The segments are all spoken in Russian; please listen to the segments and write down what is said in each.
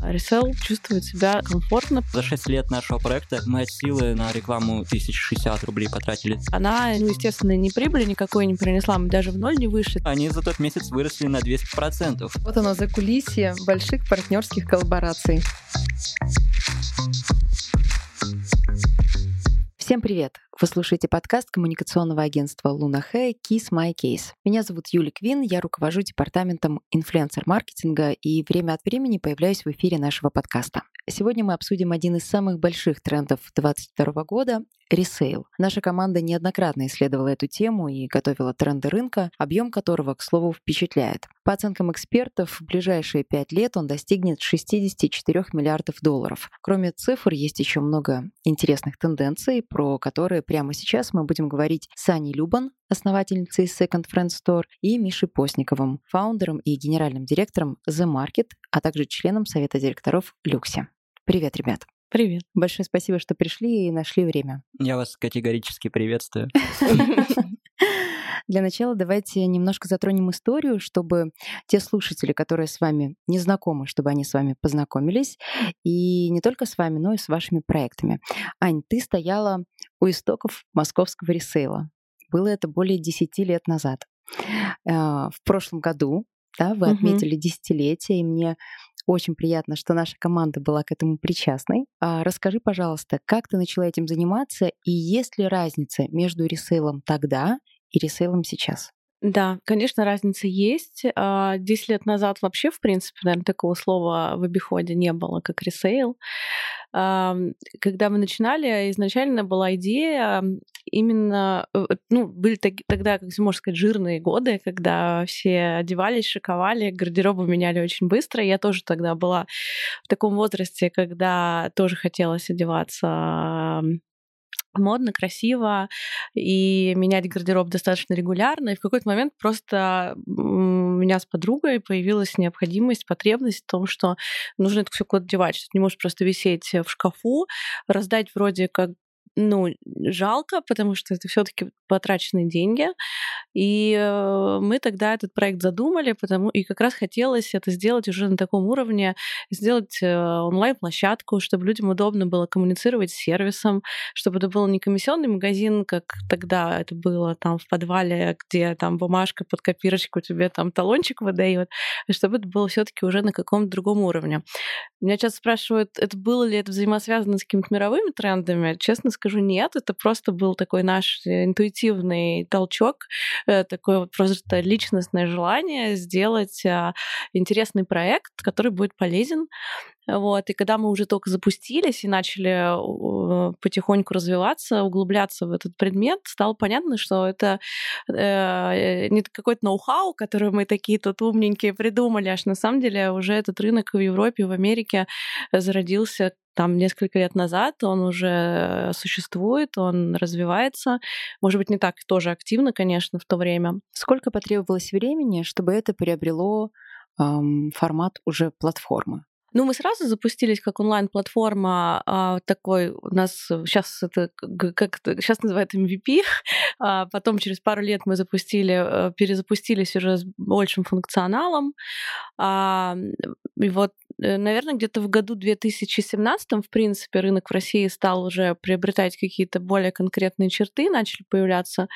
Resell чувствует себя комфортно. За 6 лет нашего проекта мы от силы на рекламу 1060 рублей потратили. Она, ну, естественно, ни прибыли никакой не принесла, мы даже в ноль не вышли. Они за тот месяц выросли на 200%. Вот оно за кулисье больших партнерских коллабораций. Всем привет! Вы слушаете подкаст коммуникационного агентства Луна Хэ Kiss My Case. Меня зовут Юлия Квин, я руковожу департаментом инфлюенсер-маркетинга и время от времени появляюсь в эфире нашего подкаста. Сегодня мы обсудим один из самых больших трендов 2022 года — ресейл. Наша команда неоднократно исследовала эту тему и готовила тренды рынка, объем которого, к слову, впечатляет. По оценкам экспертов, в ближайшие пять лет он достигнет 64 миллиардов долларов. Кроме цифр, есть еще много интересных тенденций, про которые прямо сейчас мы будем говорить с Аней Любан, основательницей Second Friend Store, и Мишей Постниковым, фаундером и генеральным директором The Market, а также членом совета директоров Luxxy. Привет, ребят. Привет. Большое спасибо, что пришли и нашли время. Я вас категорически приветствую. Для начала давайте немножко затронем историю, чтобы те слушатели, которые с вами не знакомы, чтобы они с вами познакомились. И не только с вами, но и с вашими проектами. Ань, ты стояла у истоков московского ресейла. Было это более 10 лет назад. А, в прошлом году да, вы отметили десятилетие, и мне очень приятно, что наша команда была к этому причастной. А расскажи, пожалуйста, как ты начала этим заниматься и есть ли разница между ресейлом тогда и ресейлом сейчас? Да, конечно, разница есть. А, десять лет назад вообще, в принципе, наверное, такого слова в обиходе не было, как ресейл. Когда мы начинали, изначально была идея именно, э, ну, были тогда, как можно сказать, жирные годы, когда все одевались, шиковали, гардеробы меняли очень быстро. Я тоже тогда была в таком возрасте, когда тоже хотелось одеваться модно, красиво, и менять гардероб достаточно регулярно. И в какой-то момент просто у меня с подругой появилась необходимость, потребность в том, что нужно это все куда-то девать, что ты не можешь просто висеть в шкафу, раздать вроде как ну, жалко, потому что это все-таки потраченные деньги. И э, мы тогда этот проект задумали, потому и как раз хотелось это сделать уже на таком уровне, сделать э, онлайн-площадку, чтобы людям удобно было коммуницировать с сервисом, чтобы это был не комиссионный магазин, как тогда это было там в подвале, где там бумажка под копирочку тебе там талончик выдает, а чтобы это было все-таки уже на каком-то другом уровне. Меня часто спрашивают, это было ли это взаимосвязано с какими-то мировыми трендами? Честно скажу, нет. Это просто был такой наш интуитивный толчок, э, такое вот просто личностное желание сделать а, интересный проект, который будет полезен вот. И когда мы уже только запустились и начали э, потихоньку развиваться, углубляться в этот предмет, стало понятно, что это э, не какой-то ноу-хау, который мы такие тут умненькие придумали, аж на самом деле уже этот рынок в Европе, в Америке зародился там несколько лет назад, он уже существует, он развивается. Может быть, не так тоже активно, конечно, в то время. Сколько потребовалось времени, чтобы это приобрело эм, формат уже платформы? Ну, мы сразу запустились как онлайн-платформа а, такой, у нас сейчас это как сейчас называют MVP, а потом через пару лет мы запустили, э, перезапустились уже с большим функционалом, а, и вот Э, наверное, где-то в году 2017, в принципе, рынок в России стал уже приобретать какие-то более конкретные черты, начали появляться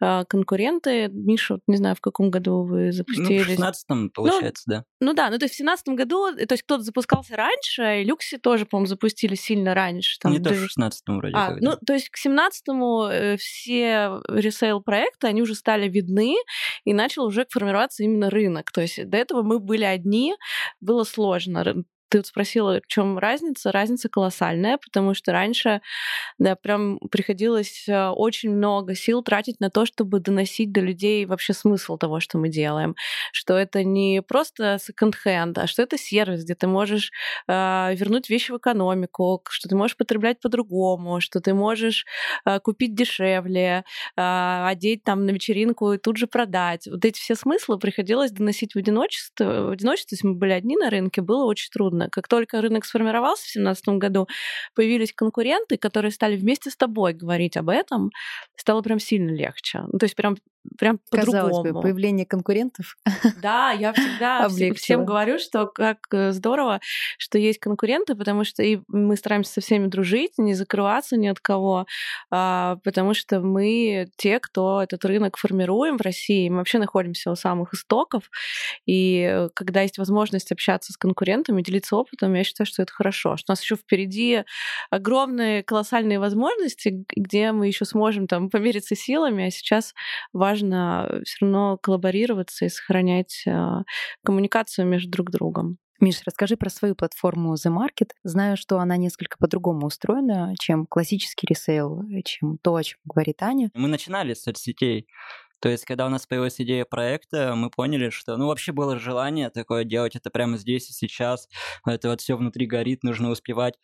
э, конкуренты. Миша, не знаю, в каком году вы запустились? Ну, в 16 получается, ну, да. Ну да, ну то есть в 17 году, э, то есть кто-то запускался раньше, и Люкси тоже, по-моему, запустили сильно раньше. Там, Не даже... в 16 вроде а, Ну, то есть к 17-му все ресейл-проекты, они уже стали видны, и начал уже формироваться именно рынок. То есть до этого мы были одни, было сложно bottom. Ты вот спросила, в чем разница. Разница колоссальная, потому что раньше да, прям приходилось э, очень много сил тратить на то, чтобы доносить до людей вообще смысл того, что мы делаем. Что это не просто секонд-хенд, а что это сервис, где ты можешь э, вернуть вещи в экономику, что ты можешь потреблять по-другому, что ты можешь э, купить дешевле, э, одеть там на вечеринку и тут же продать. Вот эти все смыслы приходилось доносить в одиночестве. В одиночестве, если мы были одни на рынке, было очень трудно трудно. Как только рынок сформировался в 2017 году, появились конкуренты, которые стали вместе с тобой говорить об этом, стало прям сильно легче. Ну, то есть прям прям по-другому. появление конкурентов. Да, я всегда всем говорю, что как э, здорово, что есть конкуренты, потому что и мы стараемся со всеми дружить, не закрываться ни от кого, а, потому что мы те, кто этот рынок формируем в России, мы вообще находимся у самых истоков, и э, когда есть возможность общаться с конкурентами, делиться опытом, я считаю, что это хорошо, что у нас еще впереди огромные колоссальные возможности, где мы еще сможем там помериться силами, а сейчас важно все равно коллаборироваться и сохранять а, коммуникацию между друг другом. Миш, расскажи про свою платформу The Market. Знаю, что она несколько по-другому устроена, чем классический ресейл, э, чем то, о чем говорит Аня. Мы начинали с соцсетей. То есть, когда у нас появилась идея проекта, мы поняли, что, ну, вообще было желание такое делать это прямо здесь и сейчас. Это вот все внутри горит, нужно успевать.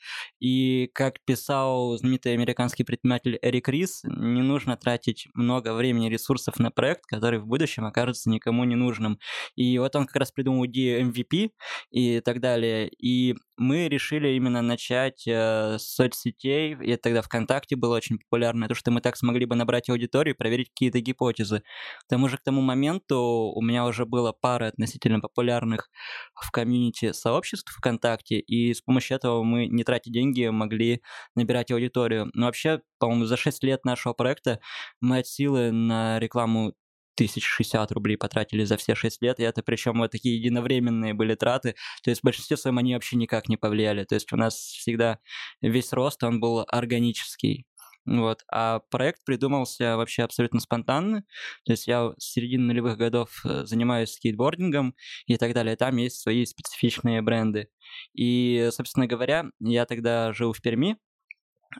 И, как писал знаменитый американский предприниматель Эрик Рис, не нужно тратить много времени и ресурсов на проект, который в будущем окажется никому не нужным. И вот он как раз придумал идею MVP и так далее. И мы решили именно начать э, с соцсетей, и тогда ВКонтакте было очень популярно, то, что мы так смогли бы набрать аудиторию проверить какие-то гипотезы. К тому же к тому моменту у меня уже было пара относительно популярных в комьюнити сообществ ВКонтакте, и с помощью этого мы, не тратя деньги, могли набирать аудиторию. Но вообще, по-моему, за 6 лет нашего проекта мы от силы на рекламу 1060 рублей потратили за все 6 лет, и это причем вот такие единовременные были траты, то есть в большинстве своем они вообще никак не повлияли, то есть у нас всегда весь рост, он был органический, вот. А проект придумался вообще абсолютно спонтанно. То есть я с середины нулевых годов э, занимаюсь скейтбордингом и так далее. Там есть свои специфичные бренды. И, собственно говоря, я тогда жил в Перми.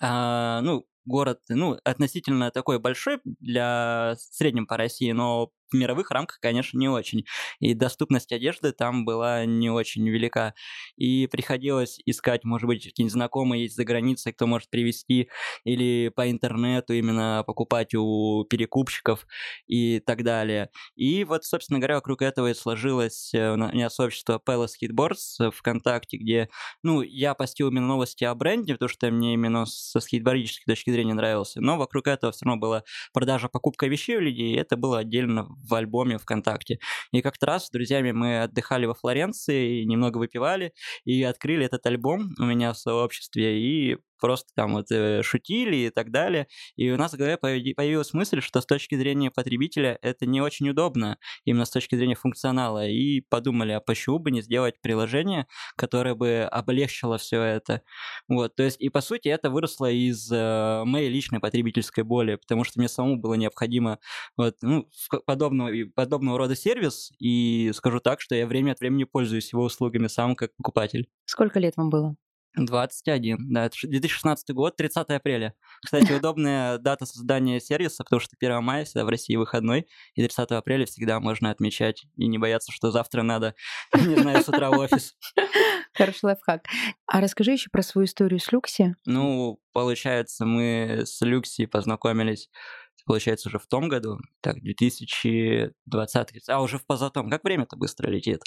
А, ну, город, ну, относительно такой большой для среднем по России, но мировых рамках, конечно, не очень. И доступность одежды там была не очень велика. И приходилось искать, может быть, какие-нибудь знакомые есть за границей, кто может привезти, или по интернету именно покупать у перекупщиков и так далее. И вот, собственно говоря, вокруг этого и сложилось э, у меня сообщество Pella Skateboards ВКонтакте, где, ну, я постил именно новости о бренде, потому что мне именно со скейтбордической точки зрения нравился, но вокруг этого все равно была продажа, покупка вещей у людей, и это было отдельно в альбоме ВКонтакте. И как-то раз с друзьями мы отдыхали во Флоренции, немного выпивали, и открыли этот альбом у меня в сообществе, и просто там вот э, шутили и так далее. И у нас в голове появи- появилась мысль, что с точки зрения потребителя это не очень удобно, именно с точки зрения функционала. И подумали, а почему бы не сделать приложение, которое бы облегчило все это. Вот, то есть, и по сути это выросло из э, моей личной потребительской боли, потому что мне самому было необходимо вот, ну, подобного, подобного рода сервис, и скажу так, что я время от времени пользуюсь его услугами сам как покупатель. Сколько лет вам было? 21, да, это ш- 2016 год, 30 апреля. Кстати, удобная дата создания сервиса, потому что 1 мая всегда в России выходной, и 30 апреля всегда можно отмечать и не бояться, что завтра надо, не знаю, с утра в офис. Хороший лайфхак. А расскажи еще про свою историю с Люкси. Ну, получается, мы с Люкси познакомились, получается, уже в том году, так, 2020, а уже в позатом, как время-то быстро летит.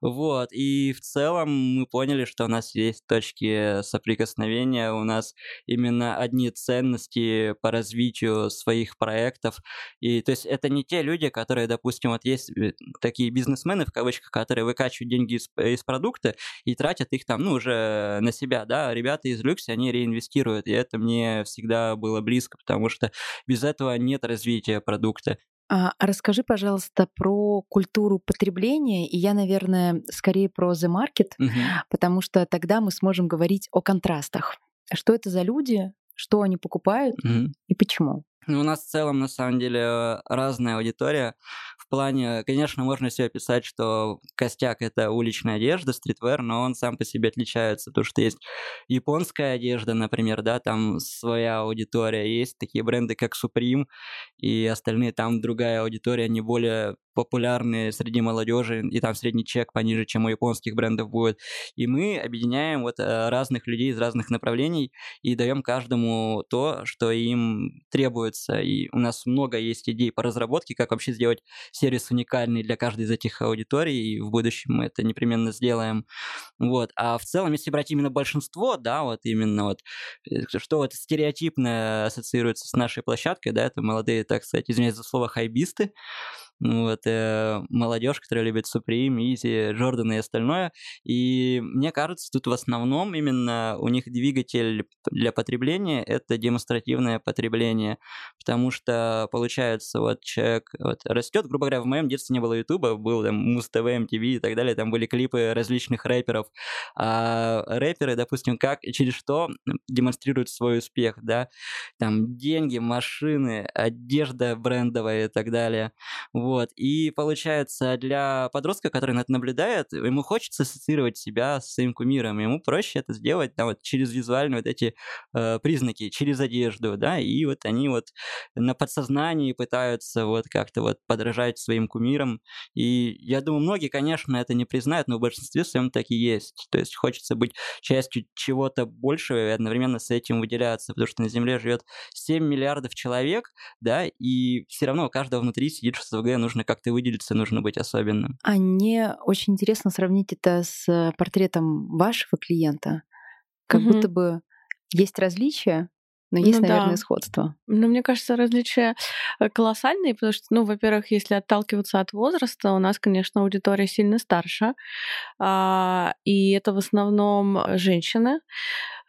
Вот, и в целом мы поняли, что у нас есть точки соприкосновения, у нас именно одни ценности по развитию своих проектов, и то есть это не те люди, которые, допустим, вот есть э, такие бизнесмены, в кавычках, которые выкачивают деньги из, из продукта и тратят их там, ну, уже на себя, да, ребята из Люкси, они реинвестируют, и это мне всегда было близко, потому что без этого нет развития продукта. А а расскажи, пожалуйста, про культуру потребления, и я, наверное, скорее про The Market, Мгм. потому что тогда мы сможем говорить о контрастах. Что это за люди, что они покупают Мгм. и почему? Ну, у нас в целом, на самом деле, разная аудитория. В плане, конечно, можно все описать, что костяк — это уличная одежда, стритвер, но он сам по себе отличается, потому что есть японская одежда, например, да, там своя аудитория, есть такие бренды, как Supreme, и остальные там другая аудитория, они более популярны среди молодежи, и там средний чек пониже, чем у японских брендов будет. И мы объединяем вот э, разных людей из разных направлений и даем каждому то, что им требуется. И у нас много есть идей по разработке, как вообще сделать сервис уникальный для каждой из этих аудиторий, и в будущем мы это непременно сделаем. Вот. А в целом, если брать именно большинство, да, вот именно вот, э, что вот стереотипно ассоциируется с нашей площадкой, да, это молодые, так сказать, извиняюсь за слово, хайбисты, вот, э, молодежь, которая любит Supreme, Easy, Jordan и остальное. И мне кажется, тут в основном именно у них двигатель для потребления – это демонстративное потребление, потому что, получается, вот человек вот, растет, грубо говоря, в моем детстве не было Ютуба, был там Муз-ТВ, MTV и так далее, там были клипы различных рэперов, а рэперы, допустим, как, через что демонстрируют свой успех, да, там деньги, машины, одежда брендовая и так далее, вот вот. И получается, для подростка, который на это наблюдает, ему хочется ассоциировать себя с своим кумиром. Ему проще это сделать там, вот, через визуальные вот эти э, признаки, через одежду, да, и вот они вот на подсознании пытаются вот как-то вот подражать своим кумирам. И я думаю, многие, конечно, это не признают, но в большинстве своем так и есть. То есть хочется быть частью чего-то большего и одновременно с этим выделяться, потому что на Земле живет 7 миллиардов человек, да, и все равно у каждого внутри сидит СВГ нужно как-то выделиться, нужно быть особенным. А мне очень интересно сравнить это с э, портретом вашего клиента. Как угу. будто бы есть различия, но есть, ну, наверное, да. сходство. Ну, мне кажется, различия э, колоссальные, потому что, ну, во-первых, если отталкиваться от возраста, у нас, конечно, аудитория сильно старше, а, и это в основном женщины.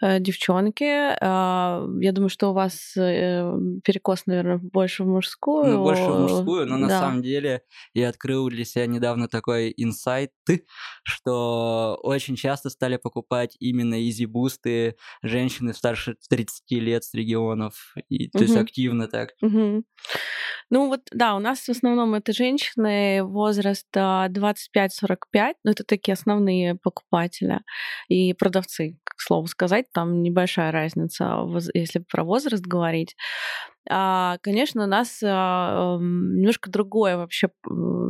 Э, девчонки. А, я думаю, что у вас э, перекос, наверное, больше в мужскую. Ну, больше в мужскую, но да. на самом деле я открыл для себя недавно такой инсайт, что очень часто стали покупать именно Yeezy Boost ы женщины старше 30 лет с регионов, и, то угу. есть активно так. Угу. Ну вот, да, у нас в основном это женщины возраста 25-45, ну это такие основные покупатели и продавцы, к слову сказать, там небольшая разница, если про возраст говорить. А, конечно, у нас а, немножко другое вообще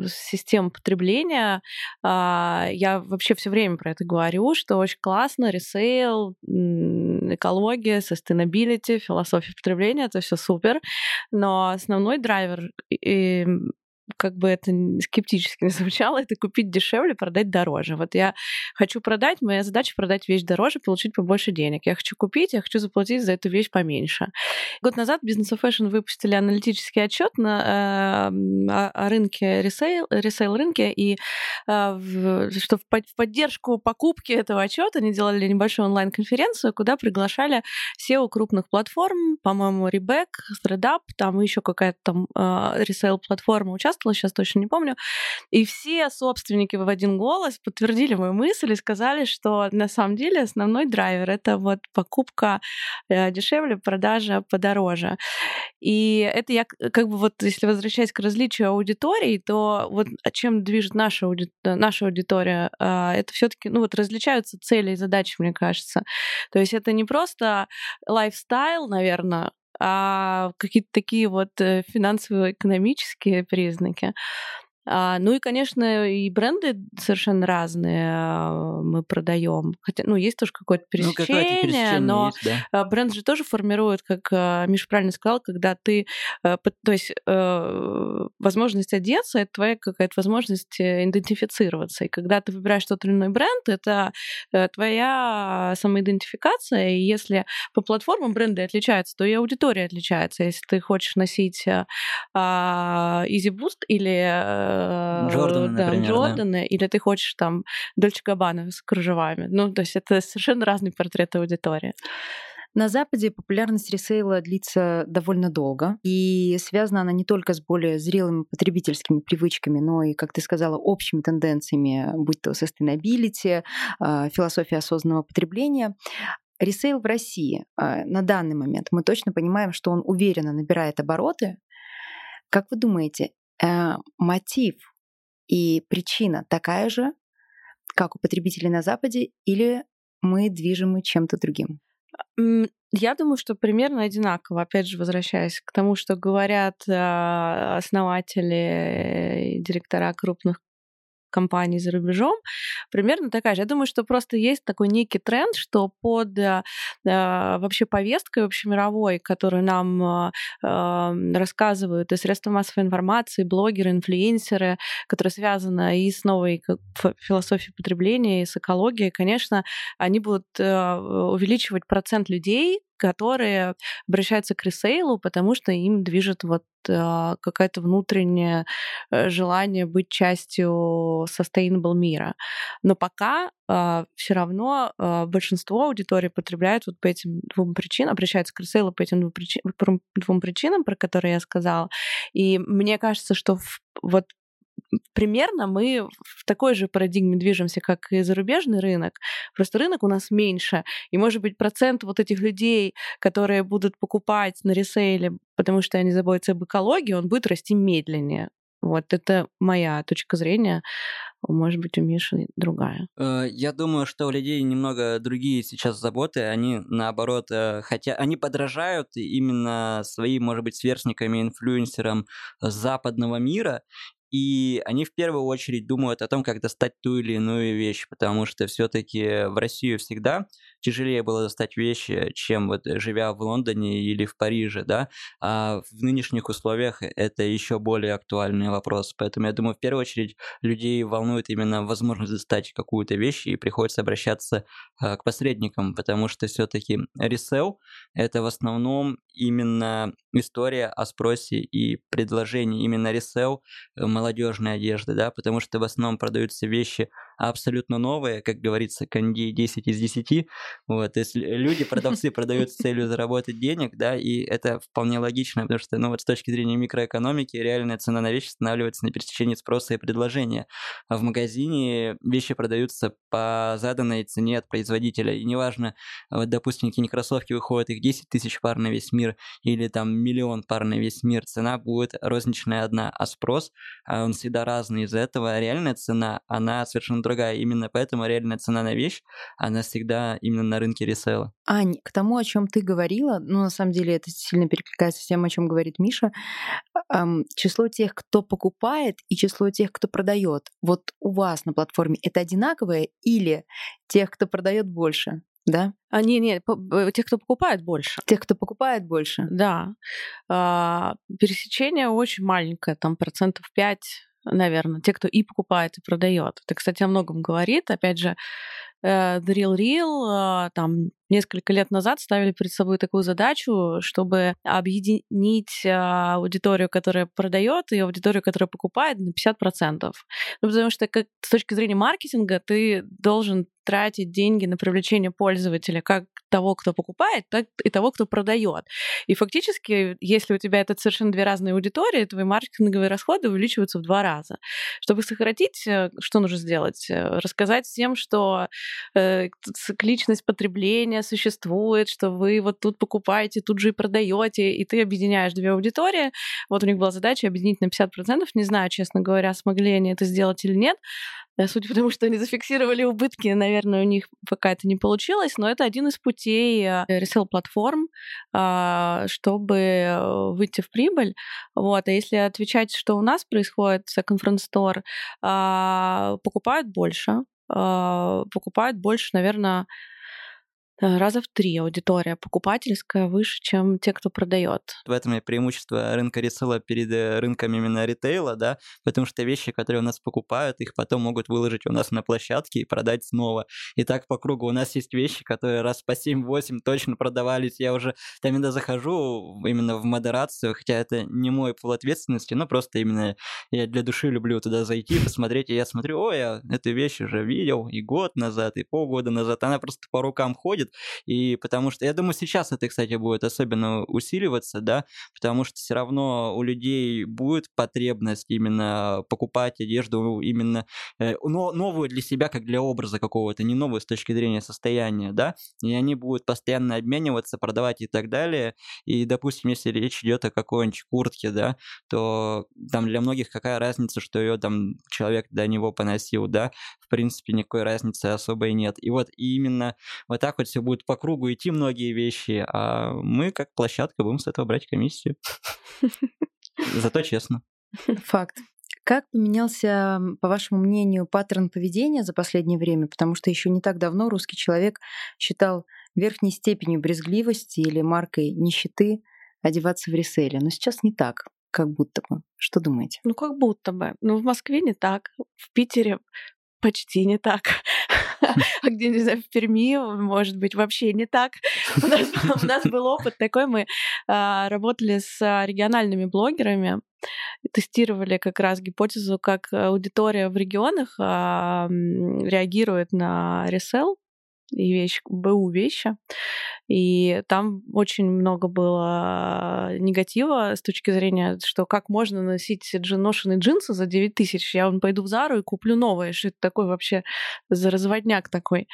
система потребления. А, я вообще все время про это говорю, что очень классно, ресейл, экология, sustainability, философия потребления, это все супер. Но основной драйвер как бы это скептически не звучало, это купить дешевле, продать дороже. Вот я хочу продать, моя задача продать вещь дороже, получить побольше денег. Я хочу купить, я хочу заплатить за эту вещь поменьше. Год назад Business of Fashion выпустили аналитический отчет на, э, о, рынке resale, resale рынке, и э, в, что в, в поддержку покупки этого отчета они делали небольшую онлайн-конференцию, куда приглашали SEO крупных платформ, по-моему, Rebek, ThreadUp, там еще какая-то там э, ресейл-платформа участвовала, участвовала, сейчас точно не помню. И все собственники в один голос подтвердили мою мысль и сказали, что на самом деле основной драйвер — это вот покупка э, дешевле, продажа подороже. И это я как бы вот, если возвращаясь к различию аудиторий, то вот чем движет наша, ауди... наша аудитория, а, это все таки ну вот различаются цели и задачи, мне кажется. То есть это не просто лайфстайл, наверное, а какие-то такие вот э, финансово-экономические признаки. А, ну и, конечно, и бренды совершенно разные а, мы продаем. Хотя, ну, есть тоже какое-то пересечение, ну, пересечение но есть, да. А, бренд же тоже формирует, как а, Миша правильно сказал, когда ты, то есть возможность одеться, это твоя какая-то возможность э, идентифицироваться. И когда ты выбираешь тот или иной бренд, это э, твоя самоидентификация. И если по платформам бренды отличаются, то и аудитория отличается. Если ты хочешь носить Easy Boost или Джорданы, да, например, Джорданы, да. или ты хочешь там Дольче Габбана с кружевами. Ну, то есть это совершенно разный портрет аудитории. На Западе популярность ресейла длится довольно долго, и связана она не только с более зрелыми потребительскими привычками, но и, как ты сказала, общими тенденциями, будь то sustainability, а, философия осознанного потребления. Ресейл в России а, на данный момент мы точно понимаем, что он уверенно набирает обороты. Как вы думаете, э, мотив и причина такая же, как у потребителей на Западе, или мы движимы чем-то другим? Я думаю, что примерно одинаково. Опять же, возвращаясь к тому, что говорят а, основатели и директора крупных компаний за рубежом, примерно такая же. Я думаю, что просто есть такой некий тренд, что под э, э вообще повесткой общемировой, которую нам э, рассказывают и средства массовой информации, блогеры, инфлюенсеры, которая связана и с новой философией потребления, и с экологией, конечно, они будут э, увеличивать процент людей, которые обращаются к ресейлу, потому что им движет вот э, какое-то внутреннее э, желание быть частью sustainable мира. Но пока э, все равно э, большинство аудитории потребляет вот по этим двум причинам, обращается к ресейлу по этим двум, причин, двум причинам, про которые я сказала. И мне кажется, что в, вот примерно мы в такой же парадигме движемся, как и зарубежный рынок. Просто рынок у нас меньше. И, может быть, процент вот этих людей, которые будут покупать на ресейле, потому что они заботятся об экологии, он будет расти медленнее. Вот это моя точка зрения. Может быть, у Миши другая. Э, я думаю, что у людей немного другие сейчас заботы. Они, наоборот, э, хотя они подражают именно своим, может быть, сверстниками, инфлюенсерам западного мира и они в первую очередь думают о том, как достать ту или иную вещь, потому что все-таки в Россию всегда тяжелее было достать вещи, чем вот живя в Лондоне или в Париже, да, а в нынешних условиях это еще более актуальный вопрос. Поэтому я думаю, в первую очередь людей волнует именно возможность достать какую-то вещь и приходится обращаться э, к посредникам, потому что все-таки ресел это в основном именно история о спросе и предложении. Именно ресел молодежной одежды, да, потому что в основном продаются вещи абсолютно новые, как говорится, канди 10 из 10. Вот, есть люди, продавцы продают с целью заработать денег, да, и это вполне логично, потому что, ну вот с точки зрения микроэкономики, реальная цена на вещь устанавливается на пересечении спроса и предложения. А в магазине вещи продаются по заданной цене от производителя, и неважно, вот, допустим, какие-нибудь кроссовки выходят, их 10 тысяч пар на весь мир, или там миллион пар на весь мир, цена будет розничная одна, а спрос, а он всегда разный из-за этого, реальная цена, она совершенно другая. Именно поэтому реальная цена на вещь, она всегда именно на рынке ресейла. Ань, к тому, о чем ты говорила, ну, на самом деле, это сильно перекликается с тем, о чем говорит Миша. Эм, число тех, кто покупает, и число тех, кто продает. Вот у вас на платформе это одинаковое или тех, кто продает больше? Да? А, не, не, тех, кто покупает больше. Тех, кто покупает больше. Да. А, пересечение очень маленькое, там процентов 5 наверное, те, кто и покупает, и продает. Это, кстати, о многом говорит. Опять же, The Real Real, там несколько лет назад ставили перед собой такую задачу, чтобы объединить а, аудиторию, которая продает, и аудиторию, которая покупает на 50%. Ну, потому что как, с точки зрения маркетинга ты должен тратить деньги на привлечение пользователя как того, кто покупает, так и того, кто продает. И фактически, если у тебя это совершенно две разные аудитории, твои маркетинговые расходы увеличиваются в два раза. Чтобы сократить, э, что нужно сделать? Э, рассказать всем, что э, цикличность потребления, существует, что вы вот тут покупаете, тут же и продаете, и ты объединяешь две аудитории. Вот у них была задача объединить на 50%. Не знаю, честно говоря, смогли они это сделать или нет. Э, судя по тому, что они зафиксировали убытки, наверное, у них пока это не получилось, но это один из путей э, ресел-платформ, а, чтобы э, выйти в прибыль. Вот. А если отвечать, что у нас происходит Second Front Store, а, покупают больше, а, покупают больше, наверное, раза в три аудитория покупательская выше, чем те, кто продает. В этом и преимущество рынка ресела перед э, рынком именно ритейла, да, потому что вещи, которые у нас покупают, их потом могут выложить у нас на площадке и продать снова. И так по кругу. У нас есть вещи, которые раз по 7-8 точно продавались. Я уже там иногда захожу именно в модерацию, хотя это не мой пол ответственности, но просто именно я для души люблю туда зайти, посмотреть, и я смотрю, ой, я эту вещь уже видел и год назад, и полгода назад. Она просто по рукам ходит, и потому что, я думаю, сейчас это, кстати, будет особенно усиливаться, да, потому что все равно у людей будет потребность именно покупать одежду именно э, новую для себя, как для образа какого-то, не новую с точки зрения состояния, да, и они будут постоянно обмениваться, продавать и так далее, и, допустим, если речь идет о какой-нибудь куртке, да, то там для многих какая разница, что ее там человек до него поносил, да, в принципе, никакой разницы особой нет. И вот именно вот так вот все будет по кругу идти многие вещи, а мы как площадка будем с этого брать комиссию. Зато честно. Факт. Как поменялся, по вашему мнению, паттерн поведения за последнее время? Потому что еще не так давно русский человек считал верхней степенью брезгливости или маркой нищеты одеваться в реселе. Но сейчас не так, как будто бы. Что думаете? Ну, как будто бы. Ну, в Москве не так, в Питере почти не так. А где, не знаю, в Перми, может быть, вообще не так. У нас, у нас был опыт такой, мы а, работали с региональными блогерами, тестировали как раз гипотезу, как аудитория в регионах а, реагирует на ресел, и вещь, БУ вещи. И там очень много было негатива с точки зрения, что как можно носить ношеные джинсы за 9 тысяч. Я вон пойду в Зару и куплю новые. Что это такой вообще за разводняк такой?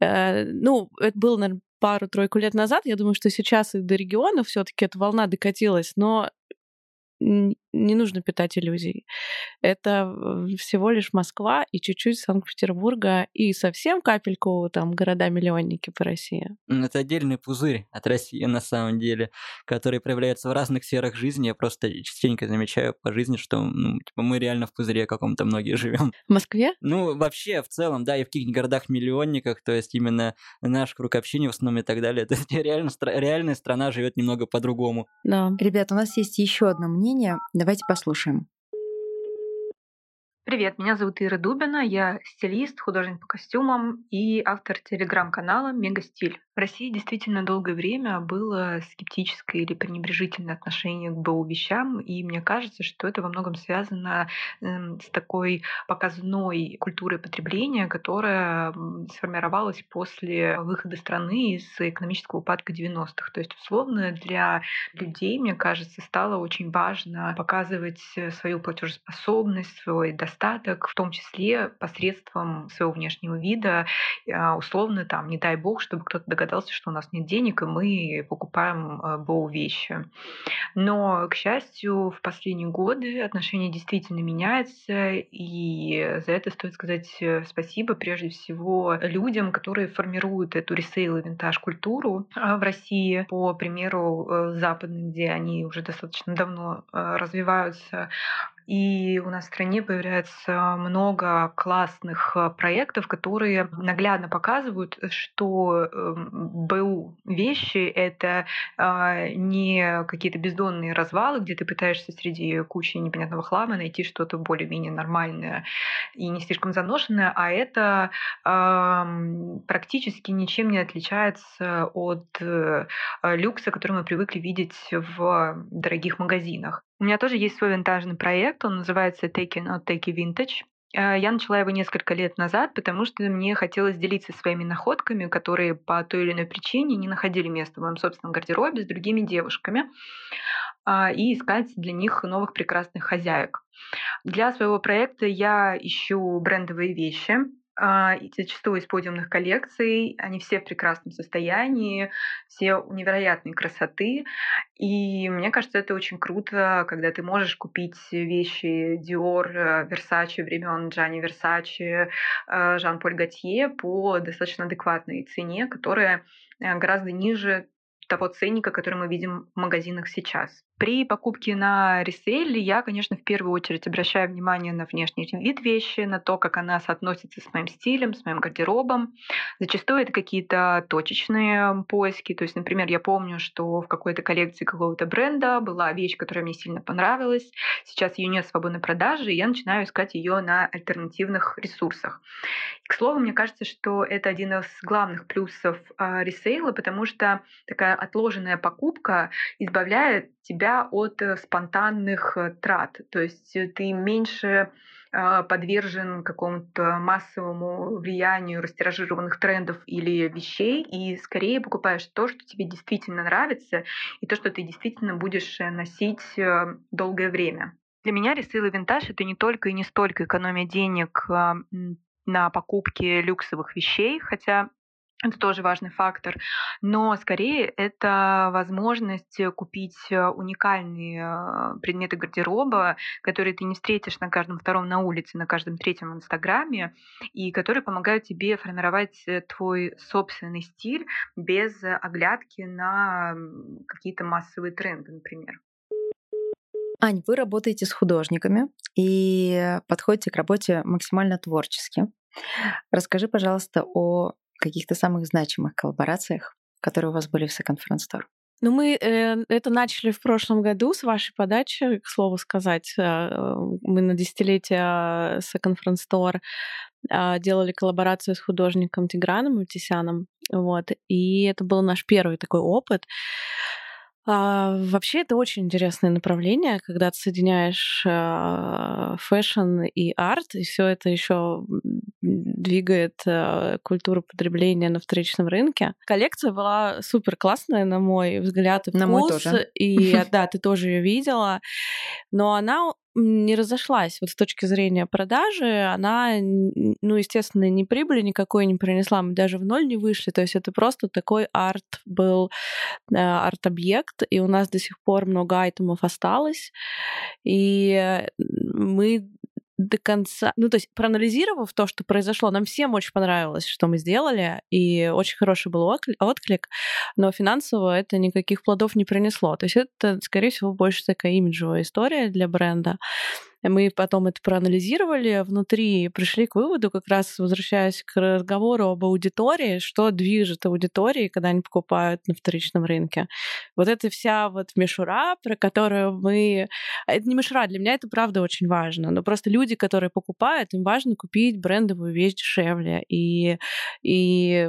Э, ну, это было, наверное, пару-тройку лет назад. Я думаю, что сейчас и до региона все таки эта волна докатилась. Но не нужно питать иллюзий. Это всего лишь Москва и чуть-чуть Санкт-Петербурга и совсем капельку там города-миллионники по России. Это отдельный пузырь от России на самом деле, который проявляется в разных сферах жизни. Я просто частенько замечаю по жизни, что ну, типа, мы реально в пузыре каком-то многие живем. В Москве? Ну, вообще, в целом, да, и в каких-нибудь городах-миллионниках, то есть именно наш круг общения в основном и так далее. То есть реально, реальная страна живет немного по-другому. Да. Ребят, у нас есть еще одно мнение Давайте послушаем. Привет, меня зовут Ира Дубина, я стилист, художник по костюмам и автор телеграм-канала Мега Стиль. В России действительно долгое время было скептическое или пренебрежительное отношение к БУ вещам, и мне кажется, что это во многом связано эм, с такой показной культурой потребления, которая сформировалась после выхода страны из экономического упадка 90-х. То есть, условно, для людей, мне кажется, стало очень важно показывать свою платежеспособность, свой достаток, в том числе посредством своего внешнего вида, а, условно, там, не дай бог, чтобы кто-то догадался, что у нас нет денег, и мы покупаем э, БОУ вещи. Но, к счастью, в последние годы отношения действительно меняются, и за это стоит сказать э, спасибо прежде всего людям, которые формируют эту ресейл и винтаж культуру а, в России, по примеру э, западных, где они уже достаточно давно развиваются. И у нас в стране появляется много классных э, проектов, которые наглядно показывают, что эм, БУ вещи — это а, не какие-то бездонные развалы, где ты пытаешься среди кучи непонятного хлама найти что-то более-менее нормальное и не слишком заношенное, а это практически ничем не отличается от э, люкса, который мы привыкли видеть в дорогих магазинах. У меня тоже есть свой винтажный проект, он называется Take Not Take Vintage. Э, я начала его несколько лет назад, потому что мне хотелось делиться своими находками, которые по той или иной причине не находили места в моем собственном гардеробе с другими девушками, а, и искать для них новых прекрасных хозяек. Для своего проекта я ищу брендовые вещи, а, зачастую из подиумных коллекций. Они все в прекрасном состоянии, все невероятной красоты. И мне кажется, это очень круто, когда ты можешь купить вещи Dior, э, Versace времен Джани Версачи, э, Жан-Поль Готье по достаточно адекватной цене, которая э, гораздо ниже того ценника, который мы видим в магазинах сейчас. При покупке на ресейле я, конечно, в первую очередь обращаю внимание на внешний вид вещи, на то, как она соотносится с моим стилем, с моим гардеробом. Зачастую это какие-то точечные поиски. То есть, например, я помню, что в какой-то коллекции какого-то бренда была вещь, которая мне сильно понравилась. Сейчас ее нет в свободной продаже, и я начинаю искать ее на альтернативных ресурсах. И, к слову, мне кажется, что это один из главных плюсов э, ресейла, потому что такая отложенная покупка избавляет тебя от э, спонтанных э, трат. То есть э, ты меньше подвержен какому-то массовому влиянию растиражированных трендов или вещей, и скорее покупаешь то, что тебе действительно нравится, и то, что ты действительно будешь носить долгое время. Для меня ресейл и винтаж — это не только и не столько экономия денег на покупке люксовых вещей, хотя Это тоже важный фактор. Но скорее это возможность купить э, уникальные э, предметы гардероба, которые ты не встретишь на каждом втором на улице, на каждом третьем в Инстаграме, и которые помогают тебе формировать э, твой собственный стиль без оглядки на какие-то массовые тренды, например. Ань, вы работаете с художниками и подходите к работе максимально творчески. Расскажи, пожалуйста, о каких-то самых значимых коллаборациях, которые у вас были в Second Front Store? Ну, мы э, это начали в прошлом году с вашей подачи, к слову сказать. Э, мы на десятилетие Second Front Store э, делали коллаборацию с художником Тиграном Мутисяном. Вот. И это был наш первый такой опыт. А, вообще это очень интересное направление, когда ты соединяешь а, fashion и арт, и все это еще двигает а, культуру потребления на вторичном рынке. Коллекция была супер классная, на мой взгляд и вкус. На мой тоже. И да, ты тоже ее видела. Но она не разошлась. Вот с точки зрения продажи, она, ну, естественно, ни прибыли никакой не принесла, мы даже в ноль не вышли, то есть это просто такой арт был, э, арт-объект, и у нас до сих пор много айтемов осталось, и мы до конца, ну то есть проанализировав то, что произошло, нам всем очень понравилось, что мы сделали, и очень хороший был отклик, но финансово это никаких плодов не принесло. То есть это, скорее всего, больше такая имиджевая история для бренда. Мы потом это проанализировали внутри и пришли к выводу, как раз возвращаясь к разговору об аудитории, что движет аудиторией, когда они покупают на вторичном рынке. Вот это вся вот мишура, про которую мы... Это не мишура, для меня это правда очень важно, но просто люди, которые покупают, им важно купить брендовую вещь дешевле и, и,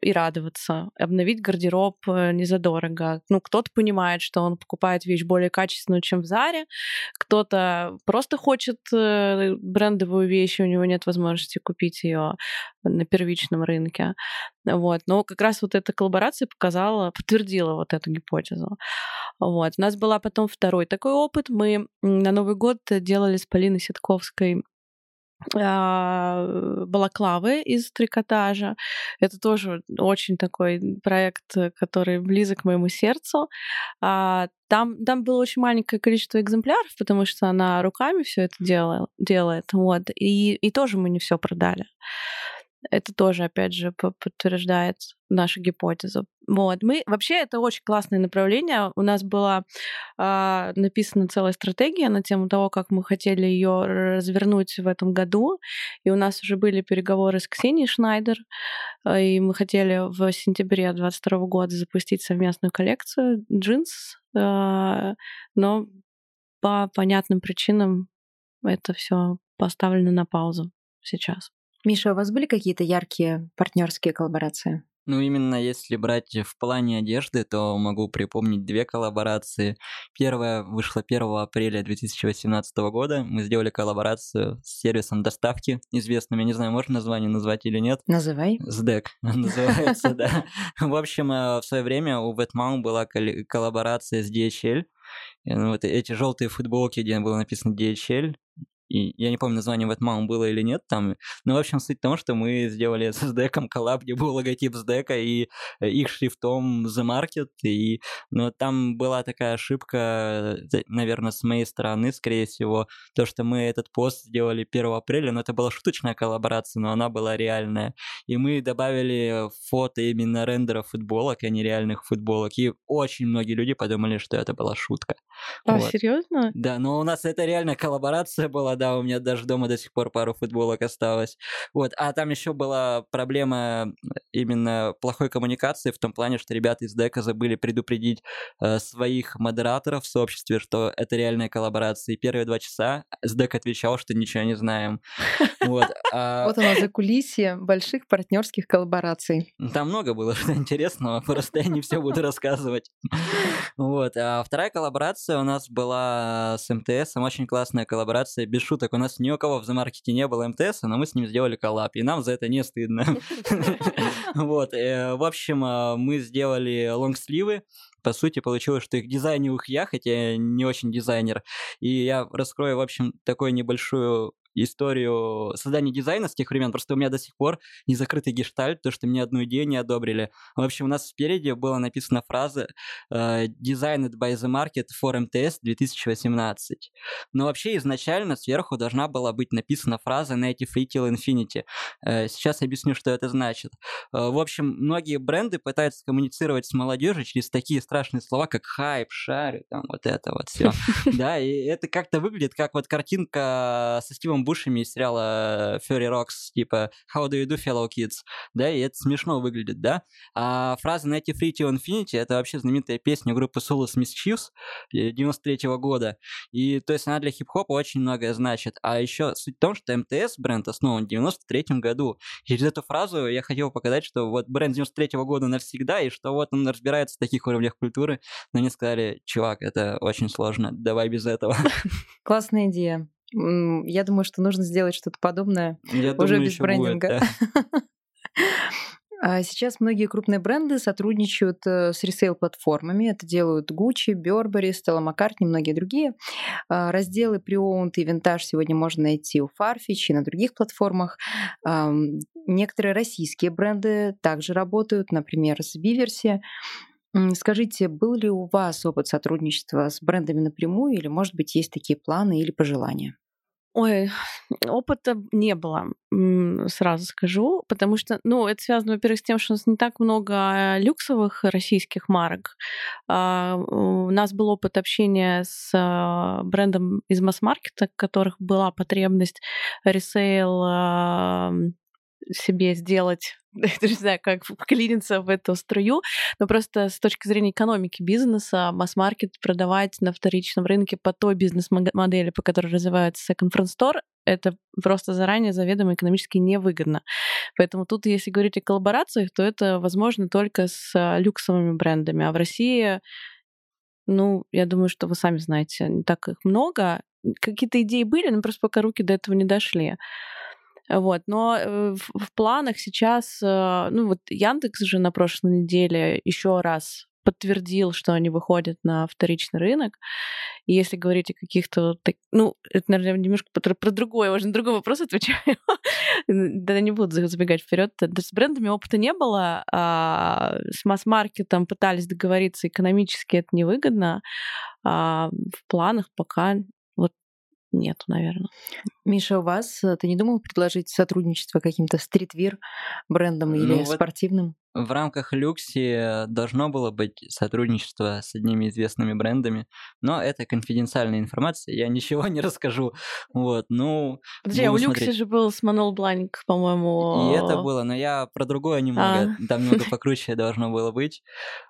и радоваться, обновить гардероб э, незадорого. Ну, кто-то понимает, что он покупает вещь более качественную, чем в Заре, кто-то просто хочет э, брендовую вещь, у него нет возможности купить ее на первичном рынке. Вот. Но как раз вот эта коллаборация показала, подтвердила вот эту гипотезу. Вот. У нас была потом второй такой опыт. Мы на Новый год делали с Полиной Ситковской балаклавы из трикотажа. Это тоже очень такой проект, который близок к моему сердцу. А, там, там было очень маленькое количество экземпляров, потому что она руками все это делала, делает. Вот. И, и тоже мы не все продали. Это тоже, опять же, подтверждает нашу гипотезу. Вот. Мы, вообще, это очень классное направление. У нас была э, написана целая стратегия на тему того, как мы хотели ее развернуть в этом году. И у нас уже были переговоры с Ксенией Шнайдер. Э, и мы хотели в сентябре 2022 года запустить совместную коллекцию джинс. Э, но по понятным причинам это все поставлено на паузу сейчас. Миша, у вас были какие-то яркие партнерские коллаборации? Ну, именно если брать в плане одежды, то могу припомнить две коллаборации. Первая вышла 1 апреля 2018 года. Мы сделали коллаборацию с сервисом доставки известным. Я не знаю, можно название назвать или нет. Называй. СДЭК называется, да. В общем, э, в свое время у Wetmount была коллаборация с DHL. Ну, вот эти желтые футболки, где было написано DHL, и я не помню, название в этом было или нет там. Но, в общем, суть в том, что мы сделали с SDEC коллаб, где был логотип SDEC и э, их шрифтом The Market. И, но там была такая ошибка, э, наверное, с моей стороны, скорее всего, то, что мы этот пост сделали 1 апреля, но это была шуточная коллаборация, но она была реальная. И мы добавили фото именно рендера футболок, а не реальных футболок. И очень многие люди подумали, что это была шутка. А, вот. серьезно? Да, но у нас это реально коллаборация была, да, у меня даже дома до сих пор пару футболок осталось. Вот, а там еще была проблема именно плохой коммуникации в том плане, что ребята из дека забыли предупредить э, своих модераторов в сообществе, что это реальная коллаборация. И первые два часа СДЭК отвечал, что ничего не знаем. Вот, а... вот оно за кулисье больших партнерских коллабораций. Там много было что интересного, просто я не все буду рассказывать. Вот, а вторая коллаборация у нас была с МТС, очень классная коллаборация, без шуток, у нас ни у кого в замаркете не было МТС, но мы с ним сделали коллаб, и нам за это не стыдно. Вот, э, в общем, а, мы сделали лонгсливы, по сути, получилось, что их дизайнил их я, хотя я не очень дизайнер. И я раскрою, в общем, такую небольшую историю создания дизайна с тех времен, просто у меня до сих пор не закрытый гештальт, то, что мне одну идею не одобрили. В общем, у нас спереди была написана фраза э, «Designed by the Market for MTS 2018». Но вообще изначально сверху должна была быть написана фраза Native Retail Infinity. Э, сейчас объясню, что это значит. Э, в общем, многие бренды пытаются коммуницировать с молодежью через такие страшные слова, как хайп, шарю, там вот это вот все. Да, и это как-то выглядит как вот картинка со Стивом Бушами из сериала Furry Rocks, типа How do you do, fellow kids? Да, и это смешно выглядит, да. А фраза Native Retail Infinity — это вообще знаменитая песня группы Soulless Mischiefs 93 -го года. И то есть она для хип-хопа очень многое значит. А еще суть в том, что МТС бренд основан в 93 году. Через эту фразу я хотел показать, что вот бренд 93 -го года навсегда, и что вот он разбирается в таких уровнях культуры. Но мне сказали, чувак, это очень сложно, давай без этого. Классная идея. Я думаю, что нужно сделать что-то подобное Я уже думаю, без брендинга. будет, да. А Сейчас многие крупные бренды сотрудничают э, с ресейл-платформами. Это делают Gucci, Burberry, Stella McCartney многие другие. А, Разделы pre-owned и винтаж сегодня можно найти у Farfetch и на других платформах. Некоторые российские бренды также работают, например, с Биверси. Скажите, был ли у вас опыт сотрудничества с брендами напрямую или, может быть, есть такие планы или пожелания? Ой, опыта не было, сразу скажу, потому что, ну, это связано, во-первых, с тем, что у нас не так много люксовых российских марок. А, У нас был опыт общения с а, брендом из масс-маркета, у которых была потребность ресейл а, себе сделать, даже не знаю, как вклиниться в эту струю, но просто с точки зрения экономики бизнеса, масс-маркет продавать на вторичном рынке по той бизнес-модели, по которой развивается second front store, это просто заранее заведомо экономически невыгодно. Поэтому тут, если говорить о коллаборациях, то это возможно только с а, люксовыми брендами. А в России, ну, я думаю, что вы сами знаете, не так их много. Какие-то идеи были, но просто пока руки до этого не дошли. Вот. Но э, в, в планах сейчас, э, ну вот Яндекс же на прошлой неделе еще раз подтвердил, что они выходят на вторичный рынок. И если говорить о каких-то... Ну, это, наверное, немножко про, про другое, уже на другой вопрос отвечаю. Да не буду забегать вперед. С брендами опыта не было. а с масс-маркетом пытались договориться экономически, это невыгодно. А в планах пока нету, наверное. Миша, у вас, э, ты не думал предложить сотрудничество каким-то стритвир брендом или Ну вот спортивным? В рамках Люкси должно было быть сотрудничество с одними известными брендами, но это конфиденциальная информация, я ничего не расскажу. Вот, ну, Подожди, а у будем Люкси смотреть. же был с Манол Бланк, по-моему. И это было, но я про другое немного, А. там немного покруче должно было быть.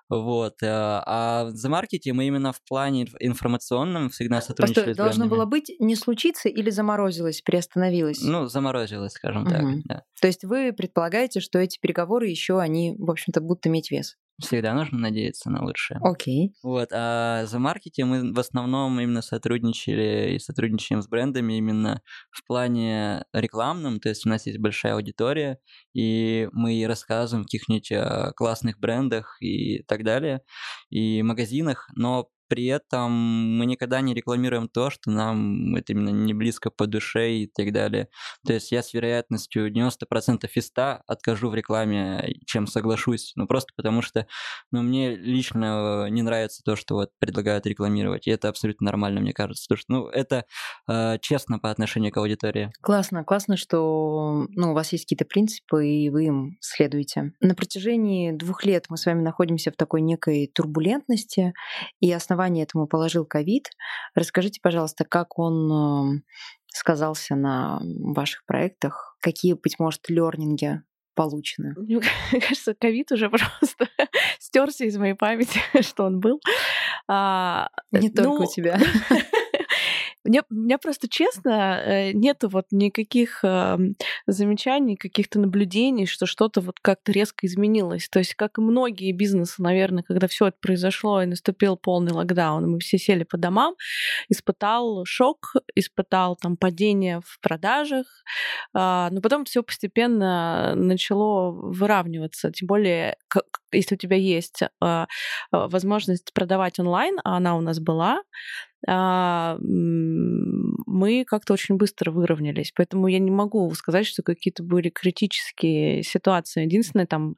Вот. э, А в замаркете мы именно в плане инф- информационном всегда сотрудничали Постой, с должно было быть не случиться или заморозилось, приостановилось? Ну, заморозилось, скажем так. Мгм. да. То есть вы предполагаете, что эти переговоры еще они, в общем-то, будут иметь вес? Всегда нужно надеяться на лучшее. Окей. Вот, а за маркете мы в основном именно сотрудничали и сотрудничаем с брендами именно в плане рекламном, то есть у нас есть большая аудитория, и мы рассказываем о каких-нибудь а, классных брендах и так далее, и магазинах, но при этом мы никогда не рекламируем то, что нам это именно не близко по душе и так далее. То есть я с вероятностью 90% из 100 откажу в рекламе, чем соглашусь. Ну, просто потому что ну, мне лично не нравится то, что вот предлагают рекламировать. И это абсолютно нормально, мне кажется. Потому что, ну, это э, честно по отношению к аудитории. Классно, классно, что ну, у вас есть какие-то принципы, и вы им следуете. На протяжении двух лет мы с вами находимся в такой некой турбулентности, и основание этому положил ковид. Расскажите, пожалуйста, как он э, сказался на ваших проектах, какие, быть может, лернинги получены? Мне кажется, ковид уже просто стерся из моей памяти, что он был. А, Не только ну, у тебя. Мне, у меня просто честно э, нету вот никаких эм, замечаний, каких-то наблюдений, что что-то вот как-то резко изменилось. То есть, как и многие бизнесы, наверное, когда все это произошло и наступил полный локдаун, мы все сели по домам, испытал шок, испытал там падение в продажах, а, но потом все постепенно начало выравниваться. Тем более если у тебя есть а, возможность продавать онлайн, а она у нас была, а, мы как-то очень быстро выровнялись. Поэтому я не могу сказать, что какие-то были критические ситуации. Единственное, там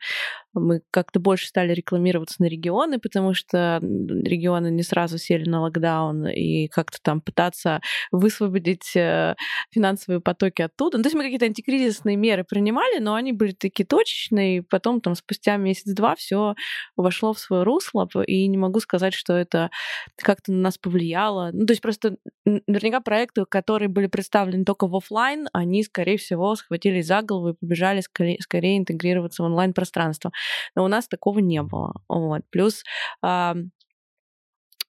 мы как-то больше стали рекламироваться на регионы, потому что регионы не сразу сели на локдаун и как-то там пытаться высвободить э, финансовые потоки оттуда. Ну, то есть мы какие-то антикризисные меры принимали, но они были такие точечные, и потом там спустя месяц-два все вошло в свое русло, и не могу сказать, что это как-то на нас повлияло. Ну, то есть просто наверняка проекты, которые были представлены только в офлайн, они, скорее всего, схватились за голову и побежали скорее, скорее интегрироваться в онлайн-пространство. Но у нас такого не было. Вот. Плюс а,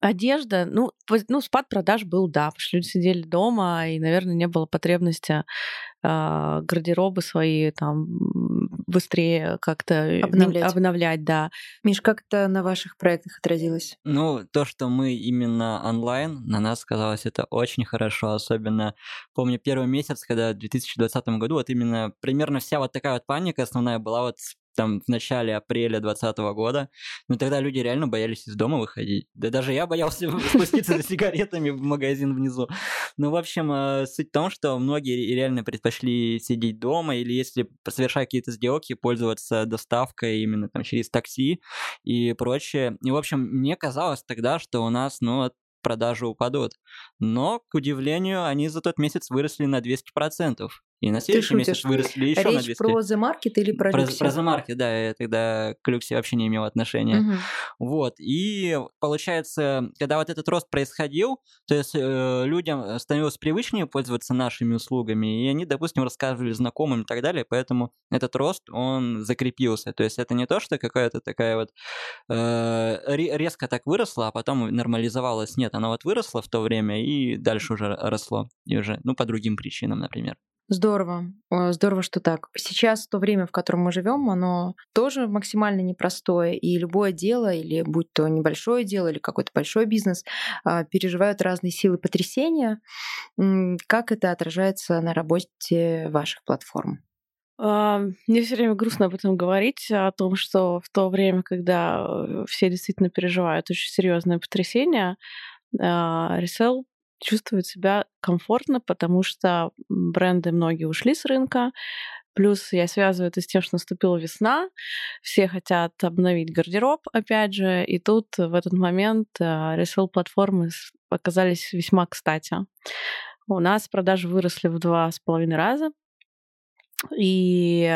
Одежда, ну, ну, спад продаж был, да, потому что люди сидели дома, и, наверное, не было потребности э, гардеробы свои там быстрее как-то обновлять. обновлять, да. Миш, как это на ваших проектах отразилось? Ну, то, что мы именно онлайн, на нас казалось это очень хорошо, особенно помню первый месяц, когда в 2020 году вот именно примерно вся вот такая вот паника основная была вот там в начале апреля 2020 года, ну тогда люди реально боялись из дома выходить. Да даже я боялся спуститься за сигаретами в магазин внизу. Ну, в общем, э, суть в том, что многие реально предпочли сидеть дома или если совершать какие-то сделки, пользоваться доставкой именно там через такси и прочее. И, в общем, мне казалось тогда, что у нас, ну, продажи упадут. Но, к удивлению, они за тот месяц выросли на 200%. И на следующий месяц выросли еще Речь на 200. про The Market или про, про Люкси? Про The Market, да, я тогда к Люкси вообще не имел отношения. Угу. Вот, и получается, когда вот этот рост происходил, то есть э, людям становилось привычнее пользоваться нашими услугами, и они, допустим, рассказывали знакомым и так далее, поэтому этот рост, он закрепился. То есть это не то, что какая-то такая вот э, резко так выросла, а потом нормализовалась. Нет, она вот выросла в то время и дальше уже росло. И уже, ну, по другим причинам, например. Здорово. Здорово, что так. Сейчас то время, в котором мы живем, оно тоже максимально непростое. И любое дело, или будь то небольшое дело, или какой-то большой бизнес, а, переживают разные силы потрясения. Как это отражается на работе ваших платформ? А, мне все время грустно об этом говорить, о том, что в то время, когда э, все действительно переживают очень серьезное потрясение, Resell чувствует себя комфортно, потому что бренды многие ушли с рынка. Плюс я связываю это с тем, что наступила весна, все хотят обновить гардероб, опять же, и тут в этот момент э, ресел-платформы оказались весьма кстати. У нас продажи выросли в два с половиной раза, и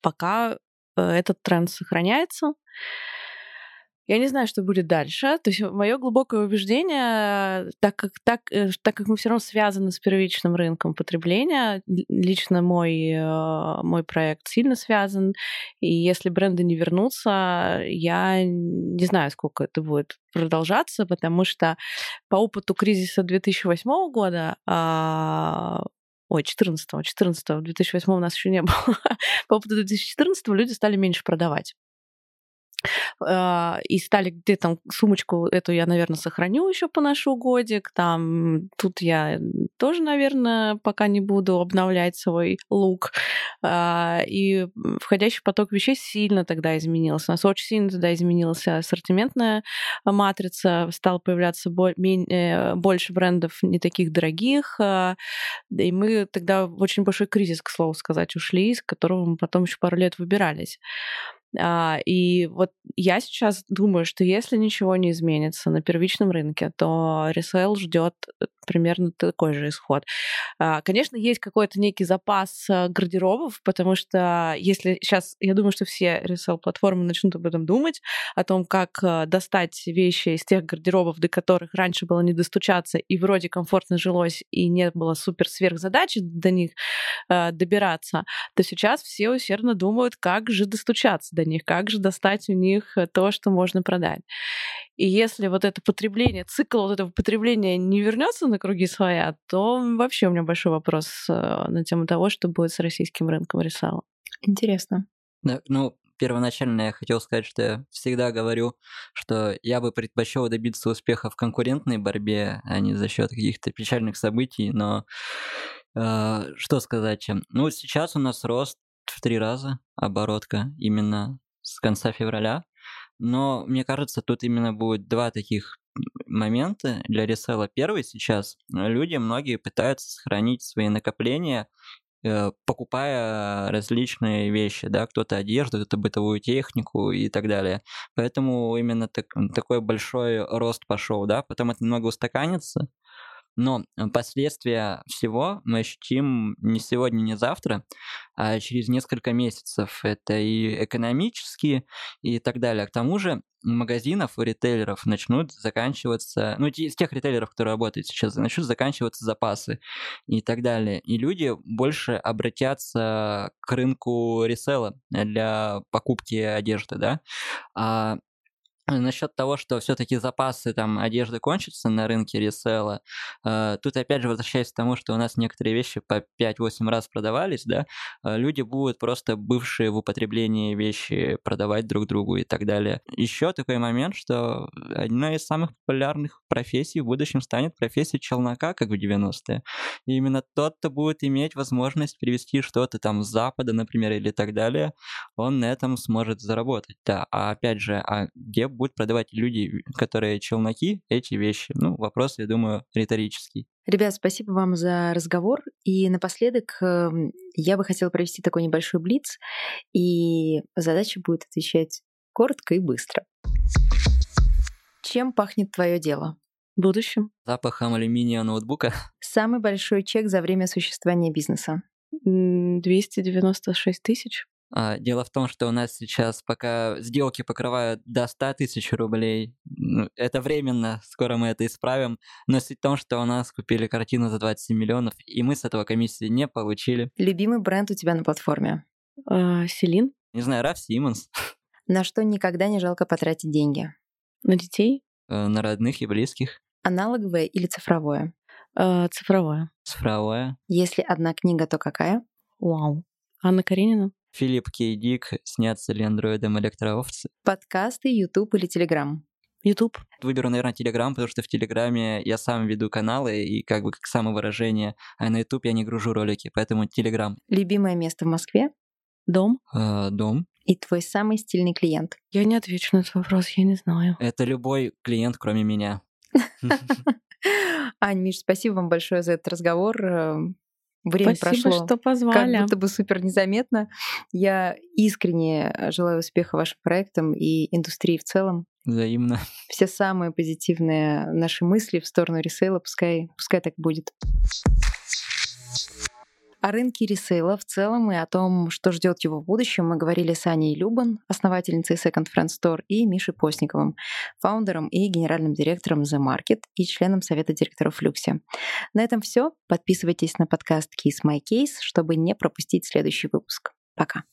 пока э, этот тренд сохраняется. Я не знаю, что будет дальше. То есть мое глубокое убеждение, так как, так, э, так как мы все равно связаны с первичным рынком потребления, лично мой, э, мой проект сильно связан, и если бренды не вернутся, я не знаю, сколько это будет продолжаться, потому что по опыту кризиса 2008 года а, Ой, 14-го, 14-го, в 2008 у нас еще не было. По опыту 2014 люди стали меньше продавать. А, и стали где там сумочку эту я, наверное, сохраню еще поношу годик. Там тут я тоже, наверное, пока не буду обновлять свой лук. А, и входящий поток вещей сильно тогда изменился. У нас очень сильно тогда изменилась ассортиментная матрица, стало появляться э, больше брендов не таких дорогих. А, и мы тогда в очень большой кризис, к слову сказать, ушли, из которого мы потом еще пару лет выбирались. А, и вот я сейчас думаю, что если ничего не изменится на первичном рынке, то ресейл ждет э, примерно такой же исход. А, конечно, есть какой-то некий запас э, гардеробов, потому что если сейчас, я думаю, что все ресейл-платформы начнут об этом думать, о том, как э, достать вещи из тех гардеробов, до которых раньше было не достучаться, и вроде комфортно жилось, и не было супер сверхзадачи до них добираться, то сейчас все усердно думают, как же достучаться до них, как же достать у них э, то, что можно продать. И если вот это потребление, цикл вот этого потребления не вернется на круги своя, то вообще у меня большой вопрос э, на тему того, что будет с российским рынком ресала. Интересно. Да, ну, первоначально я хотел сказать, что я всегда говорю, что я бы предпочел добиться успеха в конкурентной борьбе, а не за счет каких-то печальных событий, но э, что сказать? Ну, сейчас у нас рост в три раза оборотка именно с конца февраля. Но мне кажется, тут именно будет два таких момента для ресела. Первый сейчас люди, многие пытаются сохранить свои накопления Э, покупая различные вещи, да, кто-то одежду, кто-то бытовую технику и так далее. Поэтому именно так, такой большой рост пошел, да, потом это немного устаканится, но э, последствия всего мы ощутим не сегодня, не завтра, а через несколько месяцев. Это и экономические, и так далее. К тому же магазинов, у ритейлеров начнут заканчиваться, ну, из тех ритейлеров, которые работают сейчас, начнут заканчиваться запасы и так далее. И люди больше обратятся к рынку ресела для покупки одежды, да. А Насчет того, что все-таки запасы там одежды кончатся на рынке ресела, э, тут опять же возвращаясь к тому, что у нас некоторые вещи по 5-8 раз продавались, да, э, люди будут просто бывшие в употреблении вещи продавать друг другу и так далее. Еще такой момент, что одна из самых популярных профессий в будущем станет профессия челнока, как в 90-е. И именно тот, кто будет иметь возможность привезти что-то там с Запада, например, или так далее, он на этом сможет заработать. Да, а опять же, а где будут продавать люди, которые челноки, эти вещи? Ну, вопрос, я думаю, риторический. Ребят, спасибо вам за разговор. И напоследок эм, я бы хотела провести такой небольшой блиц, и задача будет отвечать коротко и быстро. Чем пахнет твое дело? Будущим. Запахом алюминия ноутбука. Самый большой чек за время существования бизнеса. 296 тысяч. А, дело в том, что у нас сейчас пока сделки покрывают до 100 тысяч рублей. Это временно, скоро мы это исправим. Но суть в том, что у нас купили картину за 27 миллионов, и мы с этого комиссии не получили. Любимый бренд у тебя на платформе? А, Селин. Не знаю, Раф Симмонс. На что никогда не жалко потратить деньги? На детей? Э, на родных и близких. Аналоговое или цифровое? Э, цифровое. Цифровое. Если одна книга, то какая? Вау. Анна Каренина. Филипп Кей Дик, снятся ли андроидом электроовцы? Подкасты, YouTube или Telegram? YouTube. Выберу, наверное, Telegram, потому что в Телеграме я сам веду каналы и как бы как самовыражение, а на YouTube я не гружу ролики, поэтому Telegram. Любимое место в Москве? Дом. Э, дом. И твой самый стильный клиент? Я не отвечу на этот вопрос, я не знаю. Это любой клиент, кроме меня. Ань, Миш, спасибо вам большое за этот разговор. Время Спасибо, прошло что позвали. как будто бы супер незаметно. Я искренне э, желаю успеха вашим проектам и индустрии в целом. Взаимно. Все самые позитивные наши мысли в сторону ресейла, пускай, пускай так будет о рынке ресейла в целом и о том, что ждет его в будущем, мы говорили с Аней Любан, основательницей Second Friend Store, и Мишей Постниковым, фаундером и генеральным директором The Market и членом Совета директоров Люксе. На этом все. Подписывайтесь на подкаст Kiss My Case, чтобы не пропустить следующий выпуск. Пока.